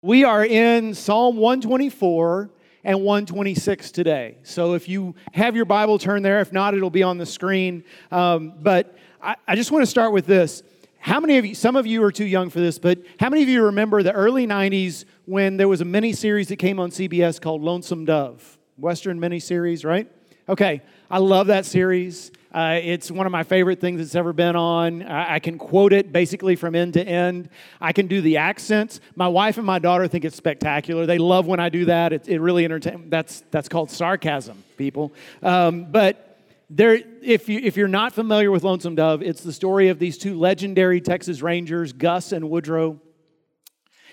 We are in Psalm 124 and 126 today. So if you have your Bible, turn there. If not, it'll be on the screen. Um, but I, I just want to start with this. How many of you, some of you are too young for this, but how many of you remember the early 90s when there was a mini series that came on CBS called Lonesome Dove? Western mini series, right? Okay, I love that series. Uh, it's one of my favorite things that's ever been on. I, I, can quote it basically from end to end. I can do the accents. My wife and my daughter think it's spectacular. They love when I do that. It, it really entertains. That's that's called sarcasm, people. Um, but there, if you if you're not familiar with Lonesome Dove, it's the story of these two legendary Texas Rangers, Gus and Woodrow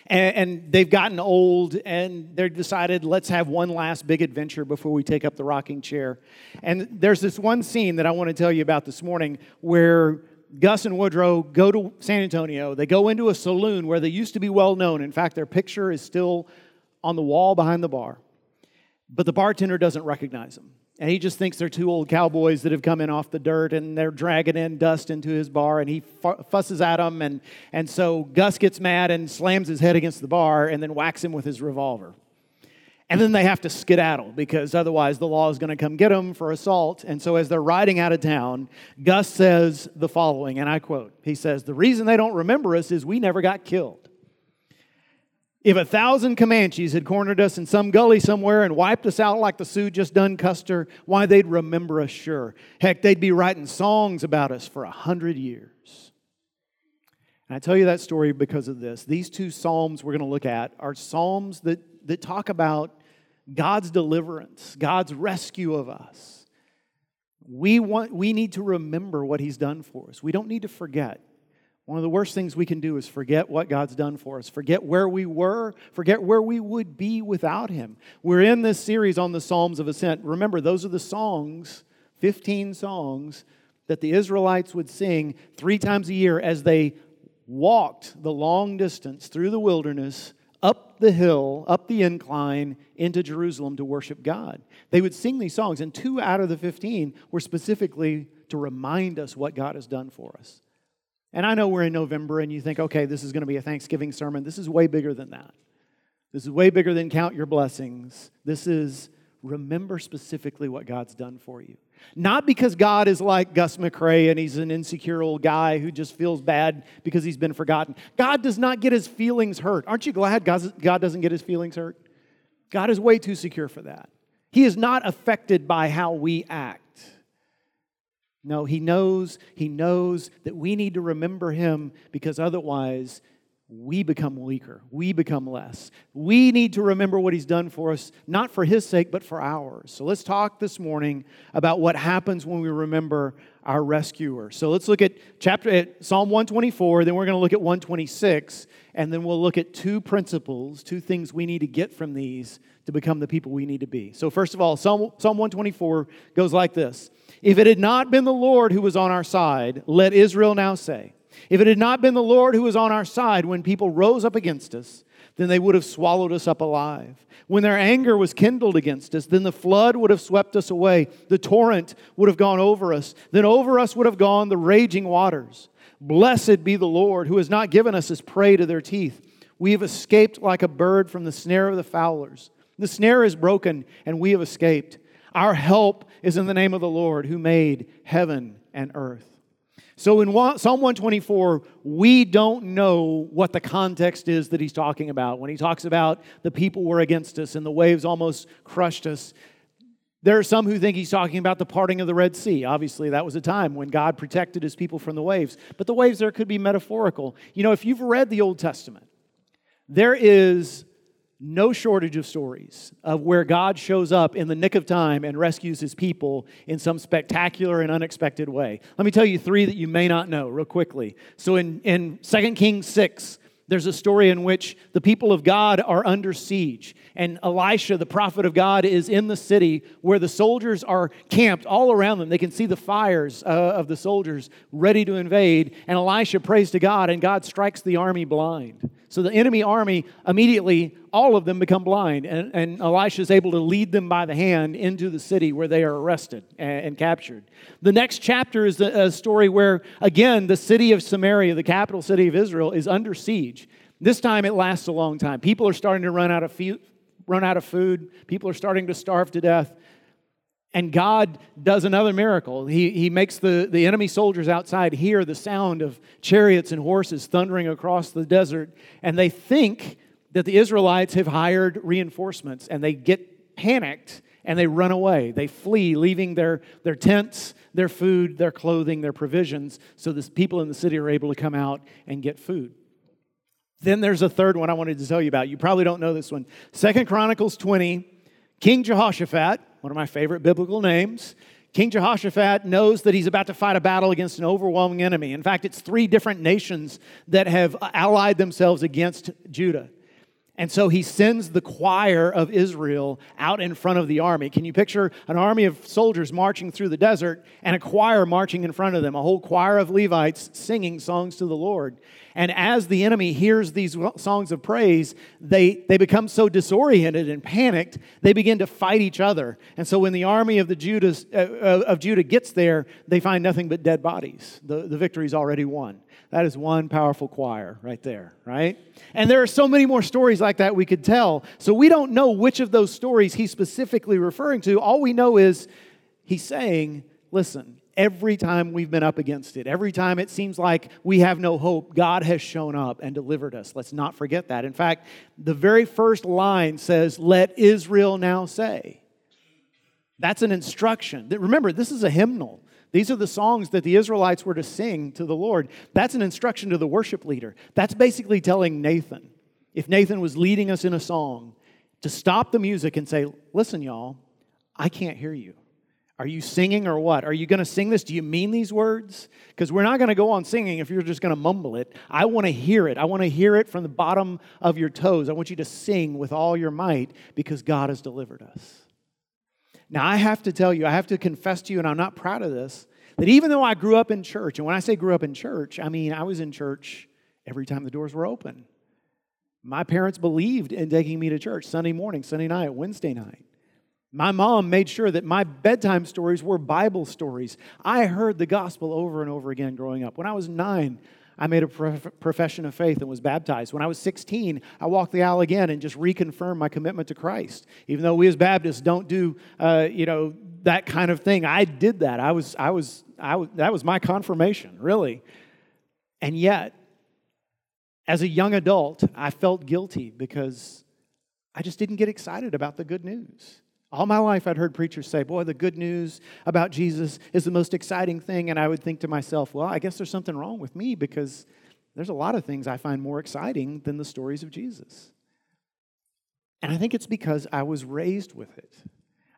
and, and they've gotten old and they've decided let's have one last big adventure before we take up the rocking chair. And there's this one scene that I want to tell you about this morning where Gus and Woodrow go to San Antonio. They go into a saloon where they used to be well known. In fact, their picture is still on the wall behind the bar. But the bartender doesn't recognize them. And he just thinks they're two old cowboys that have come in off the dirt and they're dragging in dust into his bar and he fusses at them. And, and so Gus gets mad and slams his head against the bar and then whacks him with his revolver. And then they have to skedaddle because otherwise the law is going to come get them for assault. And so as they're riding out of town, Gus says the following, and I quote He says, The reason they don't remember us is we never got killed. If a thousand Comanches had cornered us in some gully somewhere and wiped us out like the Sioux just done Custer, why, they'd remember us sure. Heck, they'd be writing songs about us for a hundred years. And I tell you that story because of this. These two Psalms we're going to look at are Psalms that, that talk about God's deliverance, God's rescue of us. We, want, we need to remember what He's done for us. We don't need to forget. One of the worst things we can do is forget what God's done for us, forget where we were, forget where we would be without Him. We're in this series on the Psalms of Ascent. Remember, those are the songs, 15 songs, that the Israelites would sing three times a year as they walked the long distance through the wilderness, up the hill, up the incline, into Jerusalem to worship God. They would sing these songs, and two out of the 15 were specifically to remind us what God has done for us. And I know we're in November and you think, okay, this is going to be a Thanksgiving sermon. This is way bigger than that. This is way bigger than count your blessings. This is remember specifically what God's done for you. Not because God is like Gus McCrae and he's an insecure old guy who just feels bad because he's been forgotten. God does not get his feelings hurt. Aren't you glad God doesn't get his feelings hurt? God is way too secure for that. He is not affected by how we act. No, he knows, he knows that we need to remember him because otherwise we become weaker. We become less. We need to remember what he's done for us, not for his sake, but for ours. So let's talk this morning about what happens when we remember our rescuer. So let's look at chapter at Psalm 124, then we're going to look at 126, and then we'll look at two principles, two things we need to get from these to become the people we need to be. So first of all, Psalm, Psalm 124 goes like this. If it had not been the Lord who was on our side, let Israel now say, if it had not been the Lord who was on our side when people rose up against us, then they would have swallowed us up alive. When their anger was kindled against us, then the flood would have swept us away. The torrent would have gone over us. Then over us would have gone the raging waters. Blessed be the Lord who has not given us as prey to their teeth. We have escaped like a bird from the snare of the fowlers. The snare is broken, and we have escaped. Our help is in the name of the Lord who made heaven and earth. So in Psalm 124, we don't know what the context is that he's talking about. When he talks about the people were against us and the waves almost crushed us, there are some who think he's talking about the parting of the Red Sea. Obviously, that was a time when God protected his people from the waves. But the waves there could be metaphorical. You know, if you've read the Old Testament, there is no shortage of stories of where God shows up in the nick of time and rescues his people in some spectacular and unexpected way. Let me tell you three that you may not know real quickly. So in, in 2 Kings 6, there's a story in which the people of God are under siege. And Elisha, the prophet of God, is in the city where the soldiers are camped all around them. They can see the fires uh, of the soldiers ready to invade. And Elisha prays to God, and God strikes the army blind. So the enemy army immediately, all of them become blind. And, and Elisha is able to lead them by the hand into the city where they are arrested and, and captured. The next chapter is a, a story where, again, the city of Samaria, the capital city of Israel, is under siege. This time it lasts a long time. People are starting to run out of, run out of food, people are starting to starve to death. And God does another miracle. He, he makes the, the enemy soldiers outside hear the sound of chariots and horses thundering across the desert. And they think that the Israelites have hired reinforcements and they get panicked and they run away. They flee, leaving their, their tents, their food, their clothing, their provisions, so the people in the city are able to come out and get food. Then there's a third one I wanted to tell you about. You probably don't know this one. Second Chronicles 20, King Jehoshaphat, one of my favorite biblical names, King Jehoshaphat knows that he's about to fight a battle against an overwhelming enemy. In fact, it's three different nations that have uh, allied themselves against Judah. And so he sends the choir of Israel out in front of the army. Can you picture an army of soldiers marching through the desert and a choir marching in front of them, a whole choir of Levites singing songs to the Lord? And as the enemy hears these songs of praise, they, they become so disoriented and panicked, they begin to fight each other. And so when the army of, the Judas, uh, uh of Judah gets there, they find nothing but dead bodies. The, the victory's already won. That is one powerful choir right there, right? And there are so many more stories like that we could tell. So we don't know which of those stories he's specifically referring to. All we know is he's saying, listen, every time we've been up against it, every time it seems like we have no hope, God has shown up and delivered us. Let's not forget that. In fact, the very first line says, Let Israel now say. That's an instruction. Remember, this is a hymnal. These are the songs that the Israelites were to sing to the Lord. That's an instruction to the worship leader. That's basically telling Nathan, if Nathan was leading us in a song, to stop the music and say, Listen, y'all, I can't hear you. Are you singing or what? Are you going to sing this? Do you mean these words? Because we're not going to go on singing if you're just going to mumble it. I want to hear it. I want to hear it from the bottom of your toes. I want you to sing with all your might because God has delivered us. Now, I have to tell you, I have to confess to you, and I'm not proud of this, that even though I grew up in church, and when I say grew up in church, I mean I was in church every time the doors were open. My parents believed in taking me to church Sunday morning, Sunday night, Wednesday night. My mom made sure that my bedtime stories were Bible stories. I heard the gospel over and over again growing up. When I was nine, I made a prof- profession of faith and was baptized. When I was 16, I walked the aisle again and just reconfirmed my commitment to Christ. Even though we as Baptists don't do, uh, you know, that kind of thing, I did that. I was, I was, I was, that was my confirmation, really. And yet, as a young adult, I felt guilty because I just didn't get excited about the good news. All my life, I'd heard preachers say, Boy, the good news about Jesus is the most exciting thing. And I would think to myself, Well, I guess there's something wrong with me because there's a lot of things I find more exciting than the stories of Jesus. And I think it's because I was raised with it.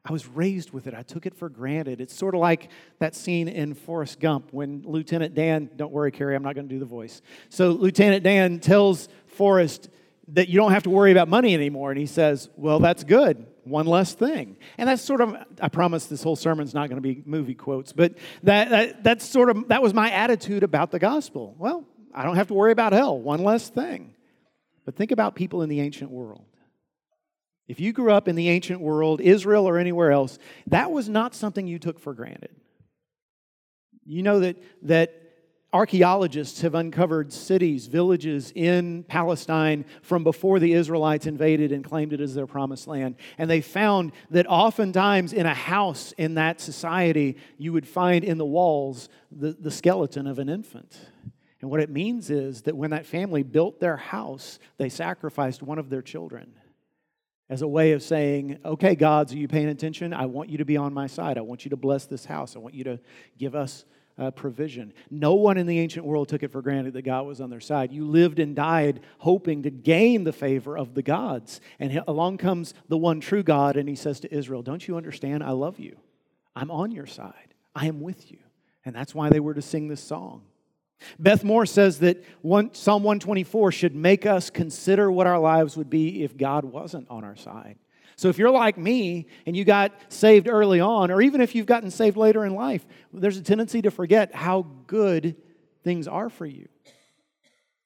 I was raised with it. I took it for granted. It's sort of like that scene in Forrest Gump when Lieutenant Dan, don't worry, Carrie, I'm not going to do the voice. So Lieutenant Dan tells Forrest that you don't have to worry about money anymore. And he says, Well, that's good one less thing. And that's sort of, I promise this whole sermon's not going to be movie quotes, but that, that, that's sort of, that was my attitude about the gospel. Well, I don't have to worry about hell, one less thing. But think about people in the ancient world. If you grew up in the ancient world, Israel or anywhere else, that was not something you took for granted. You know that, that archaeologists have uncovered cities, villages in Palestine from before the Israelites invaded and claimed it as their promised land. And they found that oftentimes in a house in that society, you would find in the walls the, the skeleton of an infant. And what it means is that when that family built their house, they sacrificed one of their children as a way of saying, okay, gods, are you paying attention? I want you to be on my side. I want you to bless this house. I want you to give us uh, provision. No one in the ancient world took it for granted that God was on their side. You lived and died hoping to gain the favor of the gods. And along comes the one true God, and he says to Israel, Don't you understand? I love you. I'm on your side. I am with you. And that's why they were to sing this song. Beth Moore says that one, Psalm 124 should make us consider what our lives would be if God wasn't on our side. So if you're like me and you got saved early on, or even if you've gotten saved later in life, there's a tendency to forget how good things are for you.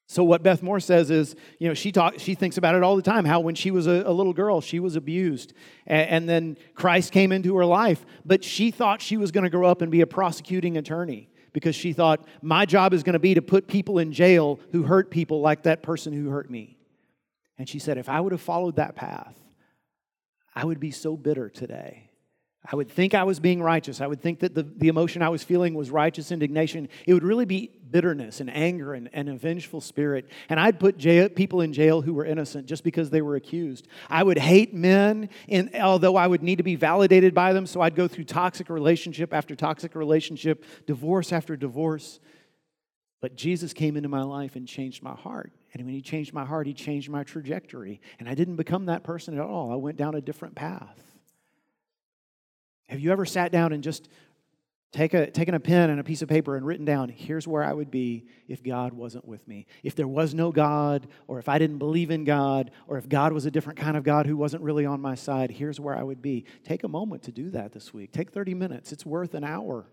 So what Beth Moore says is, you know, she talk, she thinks about it all the time. How when she was a, a little girl, she was abused, and, and, then Christ came into her life, but she thought she was going to grow up and be a prosecuting attorney because she thought, my job is going to be to put people in jail who hurt people like that person who hurt me. And she said, if I would have followed that path, I would be so bitter today. I would think I was being righteous. I would think that the, the emotion I was feeling was righteous indignation. It would really be bitterness and anger and a vengeful spirit. And I'd put jail, people in jail who were innocent just because they were accused. I would hate men, and although I would need to be validated by them, so I'd go through toxic relationship after toxic relationship, divorce after divorce. But Jesus came into my life and changed my heart. And when He changed my heart, He changed my trajectory. And I didn't become that person at all. I went down a different path. Have you ever sat down and just take a, taken a pen and a piece of paper and written down, here's where I would be if God wasn't with me? If there was no God, or if I didn't believe in God, or if God was a different kind of God who wasn't really on my side, here's where I would be. Take a moment to do that this week. Take 30 minutes, it's worth an hour.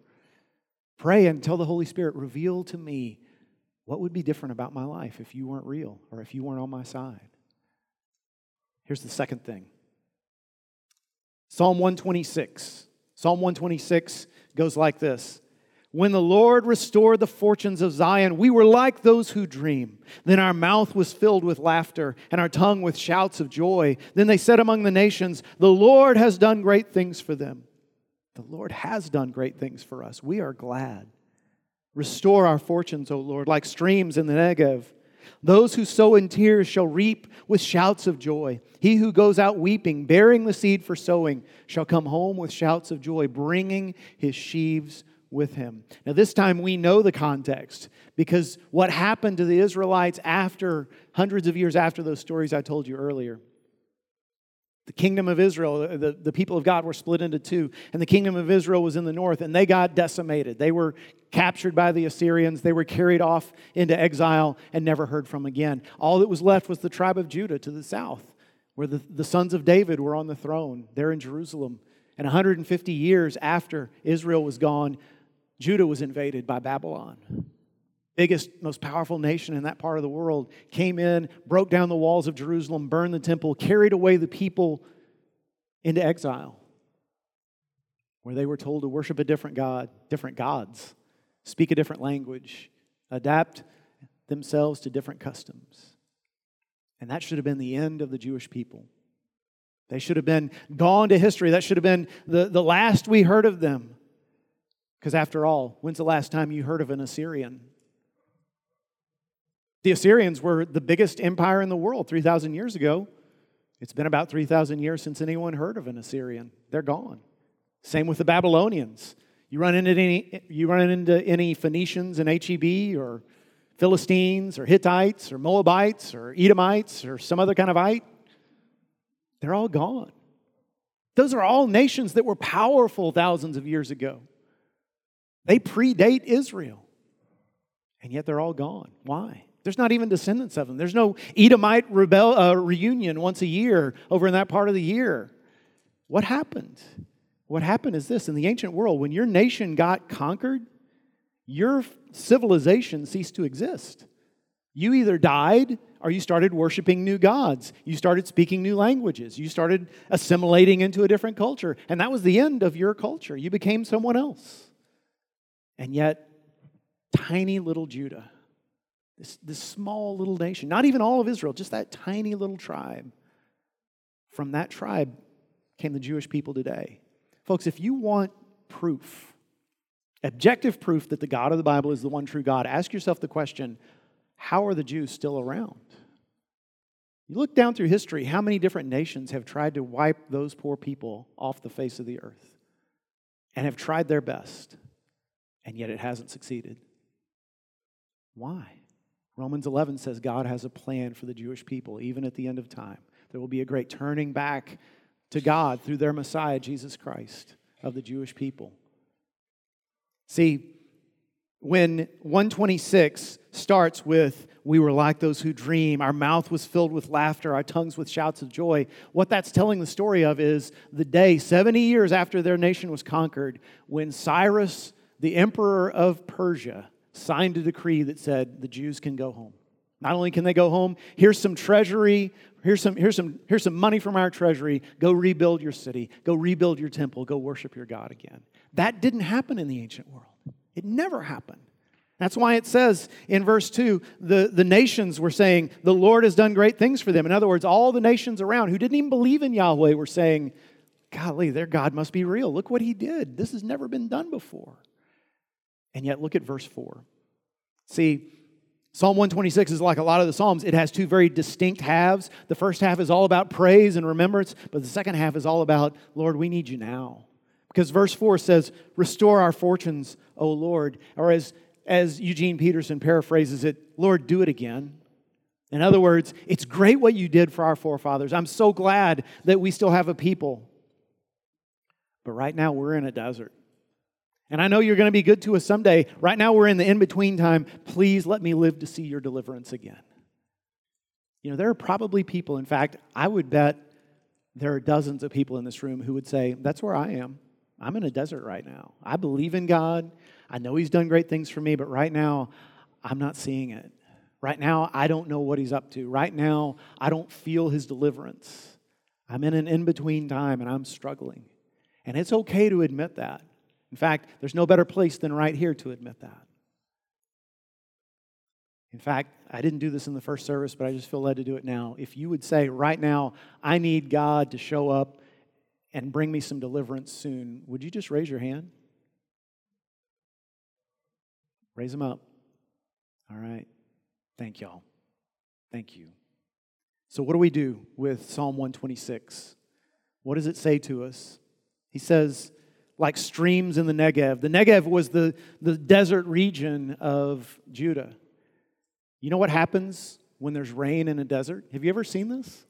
Pray and tell the Holy Spirit, reveal to me what would be different about my life if you weren't real or if you weren't on my side. Here's the second thing Psalm 126. Psalm 126 goes like this When the Lord restored the fortunes of Zion, we were like those who dream. Then our mouth was filled with laughter and our tongue with shouts of joy. Then they said among the nations, The Lord has done great things for them. The Lord has done great things for us. We are glad. Restore our fortunes, O Lord, like streams in the Negev. Those who sow in tears shall reap with shouts of joy. He who goes out weeping, bearing the seed for sowing, shall come home with shouts of joy, bringing his sheaves with him. Now, this time we know the context because what happened to the Israelites after, hundreds of years after those stories I told you earlier. The kingdom of Israel, the, the people of God were split into two, and the kingdom of Israel was in the north, and they got decimated. They were captured by the Assyrians, they were carried off into exile and never heard from again. All that was left was the tribe of Judah to the south, where the, the sons of David were on the throne, there in Jerusalem. And 150 years after Israel was gone, Judah was invaded by Babylon biggest, most powerful nation in that part of the world, came in, broke down the walls of Jerusalem, burned the temple, carried away the people into exile, where they were told to worship a different God, different gods, speak a different language, adapt themselves to different customs. And that should have been the end of the Jewish people. They should have been gone to history. That should have been the, the last we heard of them. Because after all, when's the last time you heard of an Assyrian? The Assyrians were the biggest empire in the world 3,000 years ago. It's been about 3,000 years since anyone heard of an Assyrian. They're gone. Same with the Babylonians. You run into any, you run into any Phoenicians in HEB or Philistines or Hittites or Moabites or Edomites or some other kind of ite, they're all gone. Those are all nations that were powerful thousands of years ago. They predate Israel, and yet they're all gone. Why? There's not even descendants of them. There's no Edomite rebel, uh, reunion once a year over in that part of the year. What happened? What happened is this in the ancient world, when your nation got conquered, your civilization ceased to exist. You either died or you started worshiping new gods. You started speaking new languages. You started assimilating into a different culture. And that was the end of your culture. You became someone else. And yet, tiny little Judah this, this small little nation, not even all of Israel, just that tiny little tribe. From that tribe came the Jewish people today. Folks, if you want proof, objective proof that the God of the Bible is the one true God, ask yourself the question how are the Jews still around? You look down through history, how many different nations have tried to wipe those poor people off the face of the earth and have tried their best, and yet it hasn't succeeded? Why? Romans 11 says God has a plan for the Jewish people, even at the end of time. There will be a great turning back to God through their Messiah, Jesus Christ, of the Jewish people. See, when 126 starts with, We were like those who dream, our mouth was filled with laughter, our tongues with shouts of joy, what that's telling the story of is the day, 70 years after their nation was conquered, when Cyrus, the emperor of Persia, signed a decree that said the Jews can go home. Not only can they go home, here's some treasury, here's some, here's some, here's some money from our treasury. Go rebuild your city, go rebuild your temple, go worship your God again. That didn't happen in the ancient world. It never happened. That's why it says in verse 2 the, the nations were saying, The Lord has done great things for them. In other words, all the nations around who didn't even believe in Yahweh were saying, Golly, their God must be real. Look what he did. This has never been done before. And yet, look at verse 4. See, Psalm 126 is like a lot of the Psalms. It has two very distinct halves. The first half is all about praise and remembrance, but the second half is all about, Lord, we need you now. Because verse 4 says, Restore our fortunes, O Lord. Or as, as Eugene Peterson paraphrases it, Lord, do it again. In other words, it's great what you did for our forefathers. I'm so glad that we still have a people. But right now, we're in a desert. And I know you're going to be good to us someday. Right now, we're in the in between time. Please let me live to see your deliverance again. You know, there are probably people, in fact, I would bet there are dozens of people in this room who would say, That's where I am. I'm in a desert right now. I believe in God. I know He's done great things for me, but right now, I'm not seeing it. Right now, I don't know what He's up to. Right now, I don't feel His deliverance. I'm in an in between time and I'm struggling. And it's okay to admit that. In fact, there's no better place than right here to admit that. In fact, I didn't do this in the first service, but I just feel led to do it now. If you would say, right now, I need God to show up and bring me some deliverance soon, would you just raise your hand? Raise them up. All right. Thank y'all. Thank you. So, what do we do with Psalm 126? What does it say to us? He says, like streams in the Negev. The Negev was the, the desert region of Judah. You know what happens when there's rain in a desert? Have you ever seen this?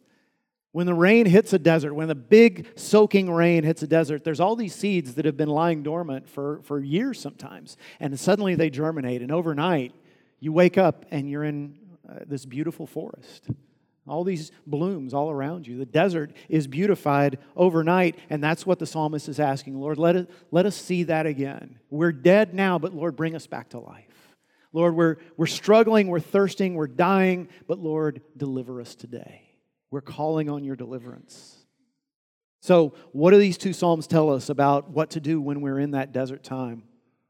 When the rain hits a desert, when the big soaking rain hits a desert, there's all these seeds that have been lying dormant for, for years sometimes. And suddenly they germinate. And overnight, you wake up and you're in uh, this beautiful forest all these blooms all around you. The desert is beautified overnight, and that's what the psalmist is asking. Lord, let, it, let us see that again. We're dead now, but Lord, bring us back to life. Lord, we're, we're struggling, we're thirsting, we're dying, but Lord, deliver us today. We're calling on your deliverance. So, what do these two Psalms tell us about what to do when we're in that desert time?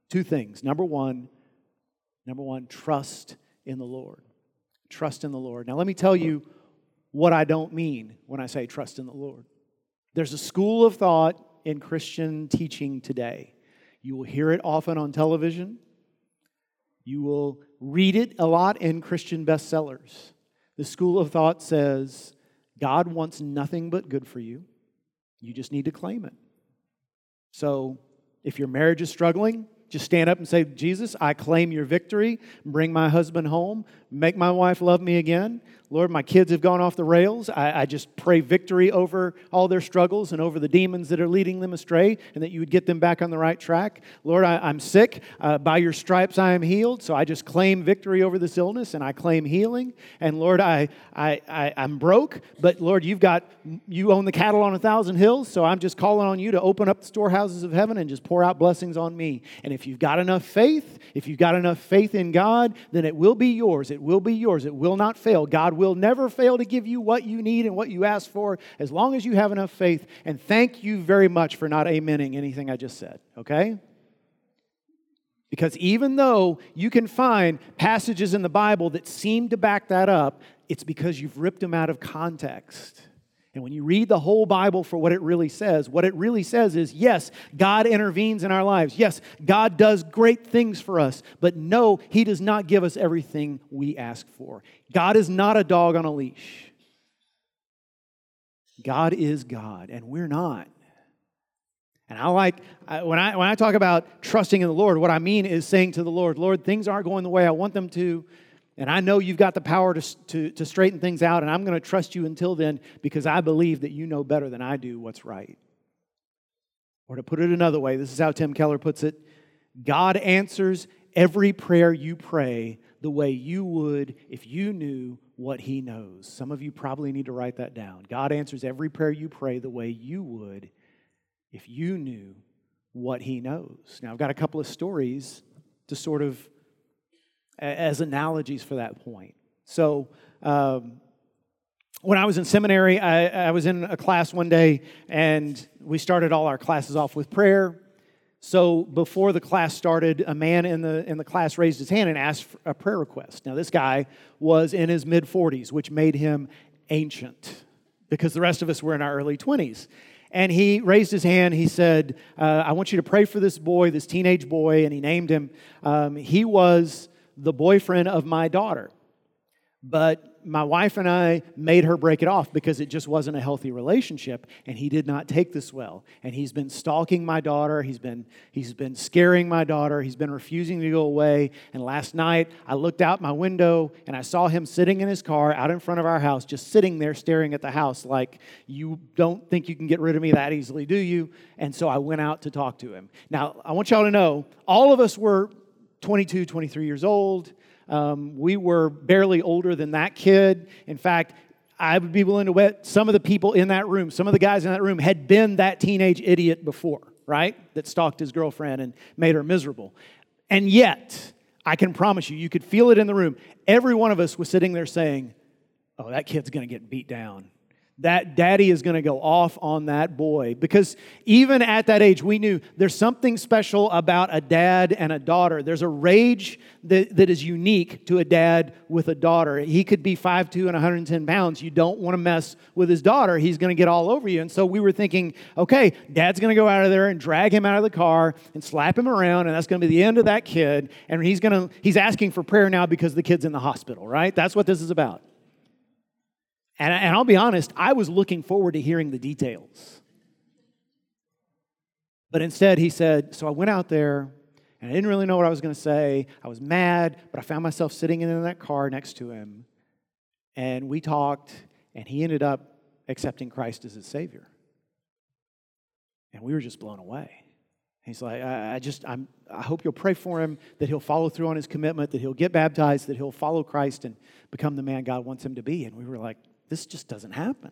Two things. Number one, number one, trust in the Lord. Trust in the Lord. Now, let me tell you what I don't mean when I say trust in the Lord. There's a school of thought in Christian teaching today. You will hear it often on television. You will read it a lot in Christian bestsellers. The school of thought says God wants nothing but good for you. You just need to claim it. So if your marriage is struggling, just stand up and say, Jesus, I claim your victory. Bring my husband home. Make my wife love me again. Lord, my kids have gone off the rails. I, I, just pray victory over all their struggles and over the demons that are leading them astray, and that you would get them back on the right track. Lord, I, am sick. Uh, by your stripes I am healed. So I just claim victory over this illness and I claim healing. And Lord, I, I, I, I'm broke, but Lord, you've got, you own the cattle on a thousand hills. So I'm just calling on you to open up the storehouses of heaven and just pour out blessings on me. And if you've got enough faith, if you've got enough faith in God, then it will be yours. It will be yours. It will not fail. God will never fail to give you what you need and what you ask for as long as you have enough faith. And thank you very much for not amening anything I just said, okay? Because even though you can find passages in the Bible that seem to back that up, it's because you've ripped them out of context. And when you read the whole Bible for what it really says, what it really says is yes, God intervenes in our lives. Yes, God does great things for us. But no, He does not give us everything we ask for. God is not a dog on a leash. God is God, and we're not. And I like, when I, when I talk about trusting in the Lord, what I mean is saying to the Lord, Lord, things aren't going the way I want them to. And I know you've got the power to, to, to straighten things out, and I'm going to trust you until then because I believe that you know better than I do what's right. Or to put it another way, this is how Tim Keller puts it God answers every prayer you pray the way you would if you knew what He knows. Some of you probably need to write that down. God answers every prayer you pray the way you would if you knew what He knows. Now, I've got a couple of stories to sort of as analogies for that point. So, um, when I was in seminary, I, I, was in a class one day, and we started all our classes off with prayer. So before the class started, a man in the, in the class raised his hand and asked a prayer request. Now, this guy was in his mid 40s, which made him ancient because the rest of us were in our early 20s. And he raised his hand. He said, uh, I want you to pray for this boy, this teenage boy. And he named him. Um, he was the boyfriend of my daughter. But my wife and I made her break it off because it just wasn't a healthy relationship, and he did not take this well. And he's been stalking my daughter. He's been he's been scaring my daughter. He's been refusing to go away. And last night, I looked out my window and I saw him sitting in his car out in front of our house, just sitting there staring at the house, like you don't think you can get rid of me that easily, do you? And so I went out to talk to him. Now I want y'all to know, all of us were 22, 23 years old. Um, we were barely older than that kid. In fact, I would be willing to bet some of the people in that room, some of the guys in that room had been that teenage idiot before, right? That stalked his girlfriend and made her miserable. And yet, I can promise you, you could feel it in the room. Every one of us was sitting there saying, Oh, that kid's gonna get beat down that daddy is going to go off on that boy. Because even at that age, we knew there's something special about a dad and a daughter. There's a rage that, that is unique to a dad with a daughter. He could be 5'2 and 110 pounds. You don't want to mess with his daughter. He's going to get all over you. And so we were thinking, okay, dad's going to go out of there and drag him out of the car and slap him around, and that's going to be the end of that kid. And he's going to, he's asking for prayer now because the kid's in the hospital, right? That's what this is about. And, and I'll be honest, I was looking forward to hearing the details. But instead, he said, So I went out there and I didn't really know what I was going to say. I was mad, but I found myself sitting in that car next to him. And we talked, and he ended up accepting Christ as his Savior. And we were just blown away. He's like, I, I just, I'm, I hope you'll pray for him that he'll follow through on his commitment, that he'll get baptized, that he'll follow Christ and become the man God wants him to be. And we were like, this just doesn't happen.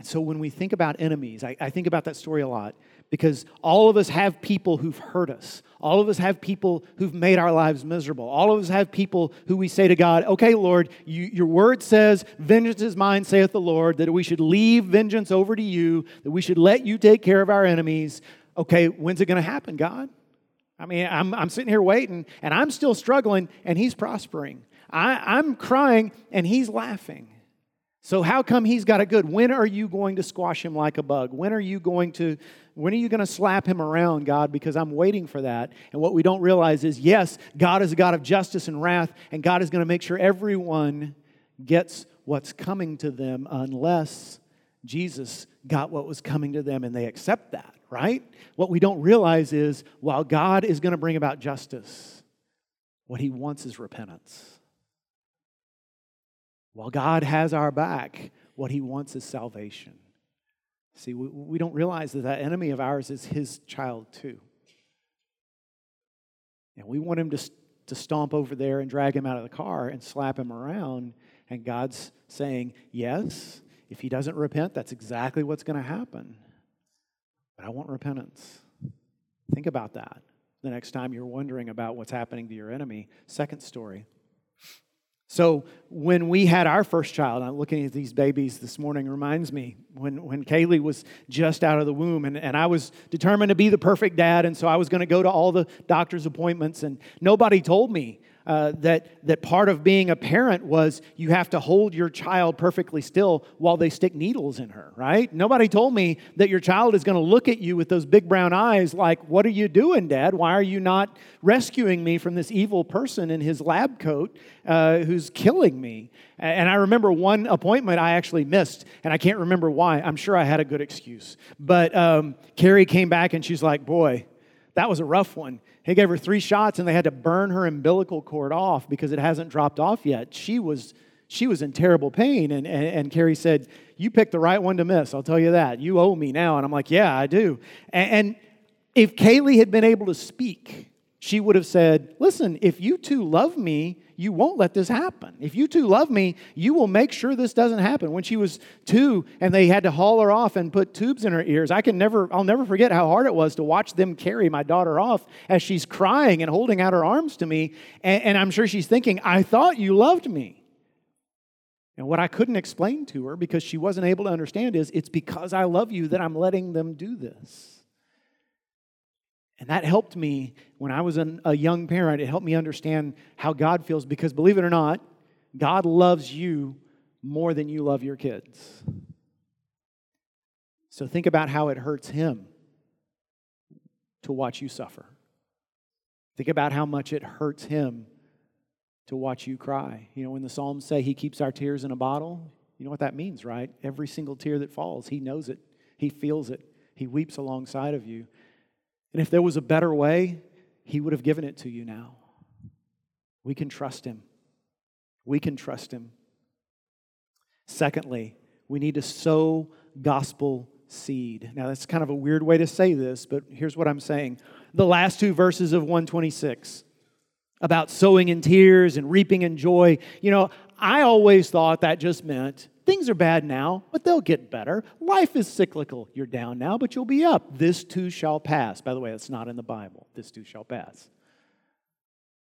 And so when we think about enemies, I, I, think about that story a lot because all of us have people who've hurt us. All of us have people who've made our lives miserable. All of us have people who we say to God, okay, Lord, you, your word says, vengeance is mine, saith the Lord, that we should leave vengeance over to you, that we should let you take care of our enemies. Okay, when's it going to happen, God? I mean, I'm, I'm sitting here waiting and I'm still struggling and he's prospering. I, I'm crying and he's laughing. So how come he's got it good? When are you going to squash him like a bug? When are you going to when are you going to slap him around, God? Because I'm waiting for that. And what we don't realize is yes, God is a God of justice and wrath, and God is going to make sure everyone gets what's coming to them unless Jesus got what was coming to them and they accept that, right? What we don't realize is while God is going to bring about justice, what he wants is repentance. While God has our back, what he wants is salvation. See, we, we don't realize that that enemy of ours is his child too. And we want him to, to stomp over there and drag him out of the car and slap him around. And God's saying, yes, if he doesn't repent, that's exactly what's going to happen. But I want repentance. Think about that the next time you're wondering about what's happening to your enemy. Second story. So when we had our first child, I'm looking at these babies this morning, reminds me when, when Kaylee was just out of the womb, and, and I was determined to be the perfect dad, and so I was going to go to all the doctor's appointments, and nobody told me uh, that, that part of being a parent was you have to hold your child perfectly still while they stick needles in her, right? Nobody told me that your child is going to look at you with those big brown eyes like, What are you doing, Dad? Why are you not rescuing me from this evil person in his lab coat uh, who's killing me? And I remember one appointment I actually missed, and I can't remember why. I'm sure I had a good excuse. But um, Carrie came back and she's like, Boy, that was a rough one. He gave her three shots and they had to burn her umbilical cord off because it hasn't dropped off yet. She was, she was in terrible pain. And, and, and Carrie said, You picked the right one to miss, I'll tell you that. You owe me now. And I'm like, Yeah, I do. And, and if Kaylee had been able to speak, she would have said, Listen, if you two love me, you won't let this happen. If you two love me, you will make sure this doesn't happen. When she was two and they had to haul her off and put tubes in her ears, I can never, I'll never forget how hard it was to watch them carry my daughter off as she's crying and holding out her arms to me. And, and I'm sure she's thinking, I thought you loved me. And what I couldn't explain to her because she wasn't able to understand is it's because I love you that I'm letting them do this. And that helped me when I was an, a young parent. It helped me understand how God feels because, believe it or not, God loves you more than you love your kids. So think about how it hurts Him to watch you suffer. Think about how much it hurts Him to watch you cry. You know, when the Psalms say He keeps our tears in a bottle, you know what that means, right? Every single tear that falls, He knows it, He feels it, He weeps alongside of you. And if there was a better way, He would have given it to you now. We can trust Him. We can trust Him. Secondly, we need to sow gospel seed. Now, that's kind of a weird way to say this, but here's what I'm saying. The last two verses of 126 about sowing in tears and reaping in joy. You know, I always thought that just meant things are bad now, but they'll get better. Life is cyclical. You're down now, but you'll be up. This too shall pass. By the way, that's not in the Bible. This too shall pass.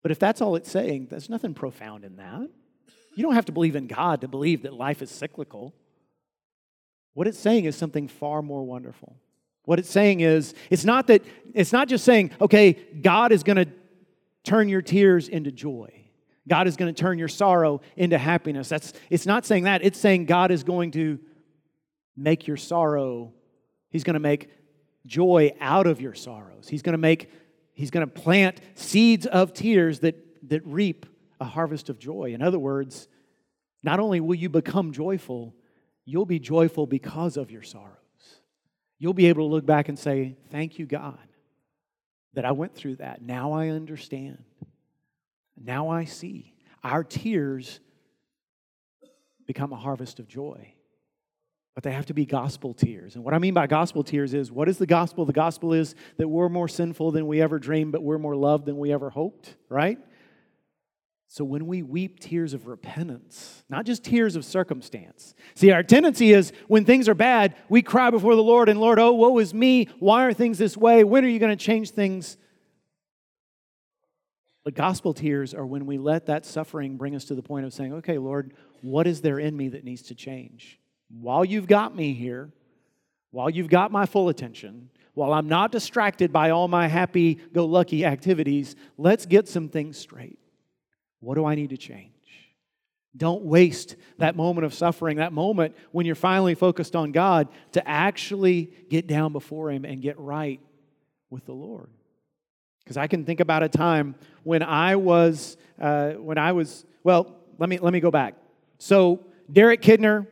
But if that's all it's saying, there's nothing profound in that. You don't have to believe in God to believe that life is cyclical. What it's saying is something far more wonderful. What it's saying is, it's not that, it's not just saying, okay, God is going to turn your tears into joy. God is going to turn your sorrow into happiness. That's, it's not saying that. It's saying God is going to make your sorrow, He's going to make joy out of your sorrows. He's going to make, He's going to plant seeds of tears that, that reap a harvest of joy. In other words, not only will you become joyful, you'll be joyful because of your sorrows. You'll be able to look back and say, Thank you, God, that I went through that. Now I understand. Now I see. Our tears become a harvest of joy. But they have to be gospel tears. And what I mean by gospel tears is what is the gospel? The gospel is that we're more sinful than we ever dreamed, but we're more loved than we ever hoped, right? So when we weep tears of repentance, not just tears of circumstance. See, our tendency is when things are bad, we cry before the Lord and Lord, oh, woe is me. Why are things this way? When are you going to change things? But gospel tears are when we let that suffering bring us to the point of saying, okay, Lord, what is there in me that needs to change? While you've got me here, while you've got my full attention, while I'm not distracted by all my happy go lucky activities, let's get some things straight. What do I need to change? Don't waste that moment of suffering, that moment when you're finally focused on God, to actually get down before Him and get right with the Lord. Because I can think about a time when I was, uh, when I was, well, let me let me go back. So Derek Kidner,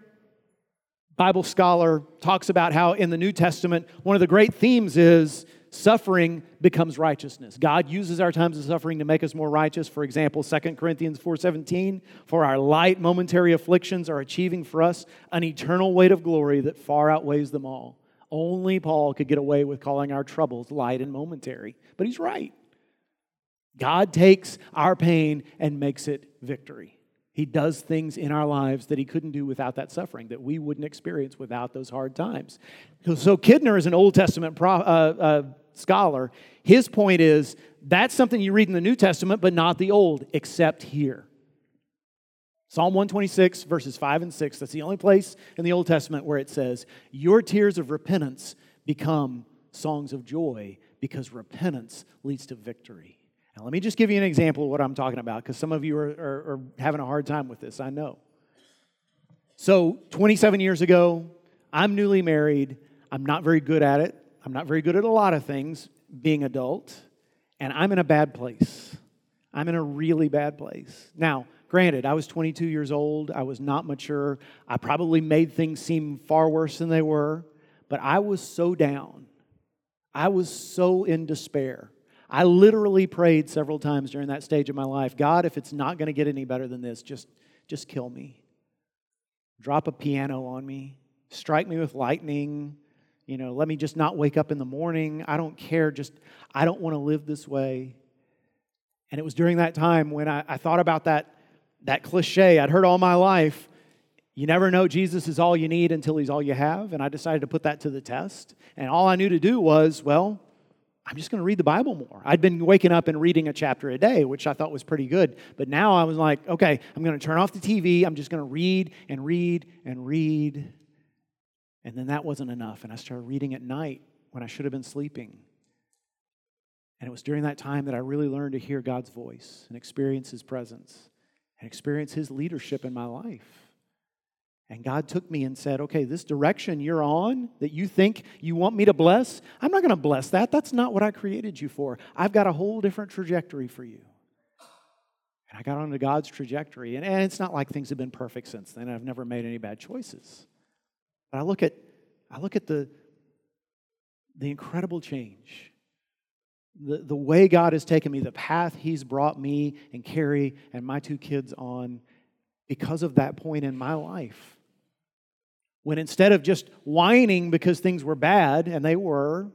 Bible scholar, talks about how in the New Testament one of the great themes is suffering becomes righteousness. God uses our times of suffering to make us more righteous. For example, 2 Corinthians 4:17, for our light momentary afflictions are achieving for us an eternal weight of glory that far outweighs them all. Only Paul could get away with calling our troubles light and momentary. But he's right. God takes our pain and makes it victory. He does things in our lives that he couldn't do without that suffering, that we wouldn't experience without those hard times. So, Kidner is an Old Testament pro, uh, uh, scholar. His point is that's something you read in the New Testament, but not the Old, except here. Psalm 126, verses 5 and 6, that's the only place in the Old Testament where it says, Your tears of repentance become songs of joy because repentance leads to victory. Now, let me just give you an example of what I'm talking about because some of you are, are, are, having a hard time with this, I know. So, 27 years ago, I'm newly married. I'm not very good at it. I'm not very good at a lot of things being adult, and I'm in a bad place. I'm in a really bad place. Now, granted, I was 22 years old. I was not mature. I probably made things seem far worse than they were, but I was so down. I was so in despair. I literally prayed several times during that stage of my life God, if it's not going to get any better than this, just, just kill me. Drop a piano on me. Strike me with lightning. You know, let me just not wake up in the morning. I don't care. Just, I don't want to live this way. And it was during that time when I, I thought about that, that cliche I'd heard all my life. You never know Jesus is all you need until he's all you have. And I decided to put that to the test. And all I knew to do was, well, I'm just going to read the Bible more. I'd been waking up and reading a chapter a day, which I thought was pretty good. But now I was like, okay, I'm going to turn off the TV. I'm just going to read and read and read. And then that wasn't enough. And I started reading at night when I should have been sleeping. And it was during that time that I really learned to hear God's voice and experience His presence and experience His leadership in my life. And God took me and said, okay, this direction you're on that you think you want me to bless, I'm not going to bless that. That's not what I created you for. I've got a whole different trajectory for you. And I got onto God's trajectory. And, and it's not like things have been perfect since then. I've never made any bad choices. But I look at, I look at the, the incredible change the, the way God has taken me, the path He's brought me and Carrie and my two kids on because of that point in my life. When instead of just whining because things were bad, and they were,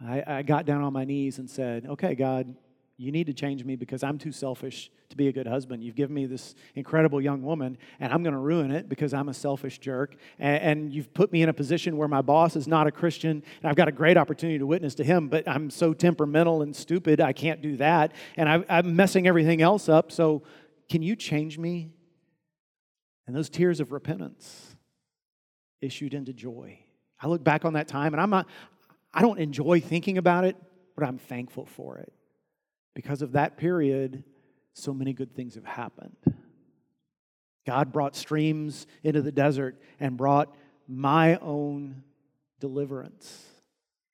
I, I got down on my knees and said, Okay, God, you need to change me because I'm too selfish to be a good husband. You've given me this incredible young woman, and I'm going to ruin it because I'm a selfish jerk. And, and, you've put me in a position where my boss is not a Christian, and I've got a great opportunity to witness to him, but I'm so temperamental and stupid, I can't do that. And I, I'm messing everything else up. So, can you change me? And those tears of repentance issued into joy. I look back on that time and I'm not, I don't enjoy thinking about it, but I'm thankful for it. Because of that period, so many good things have happened. God brought streams into the desert and brought my own deliverance.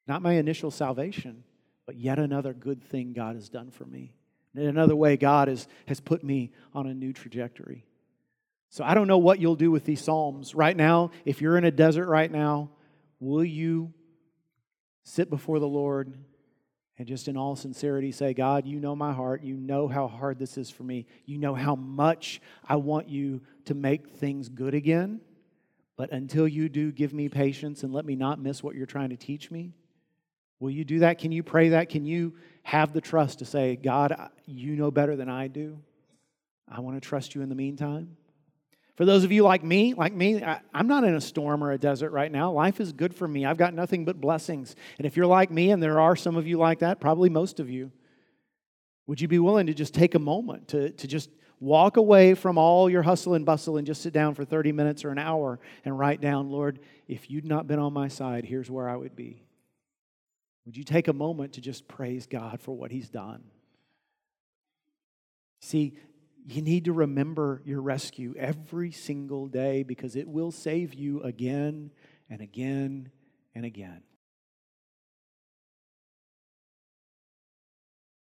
Not my initial salvation, but yet another good thing God has done for me. In another way, God has, has put me on a new trajectory. So I don't know what you'll do with these Psalms. Right now, if you're in a desert right now, will you sit before the Lord and just in all sincerity say, God, you know my heart. You know how hard this is for me. You know how much I want you to make things good again. But until you do, give me patience and let me not miss what you're trying to teach me. Will you do that? Can you pray that? Can you have the trust to say, God, you know better than I do? I want to trust you in the meantime. For those of you like me, like me, I, am not in a storm or a desert right now. Life is good for me. I've got nothing but blessings. And if you're like me, and there are some of you like that, probably most of you, would you be willing to just take a moment to, to just walk away from all your hustle and bustle and just sit down for 30 minutes or an hour and write down, Lord, if you'd not been on my side, here's where I would be? Would you take a moment to just praise God for what He's done? See, you need to remember your rescue every single day because it will save you again and again and again.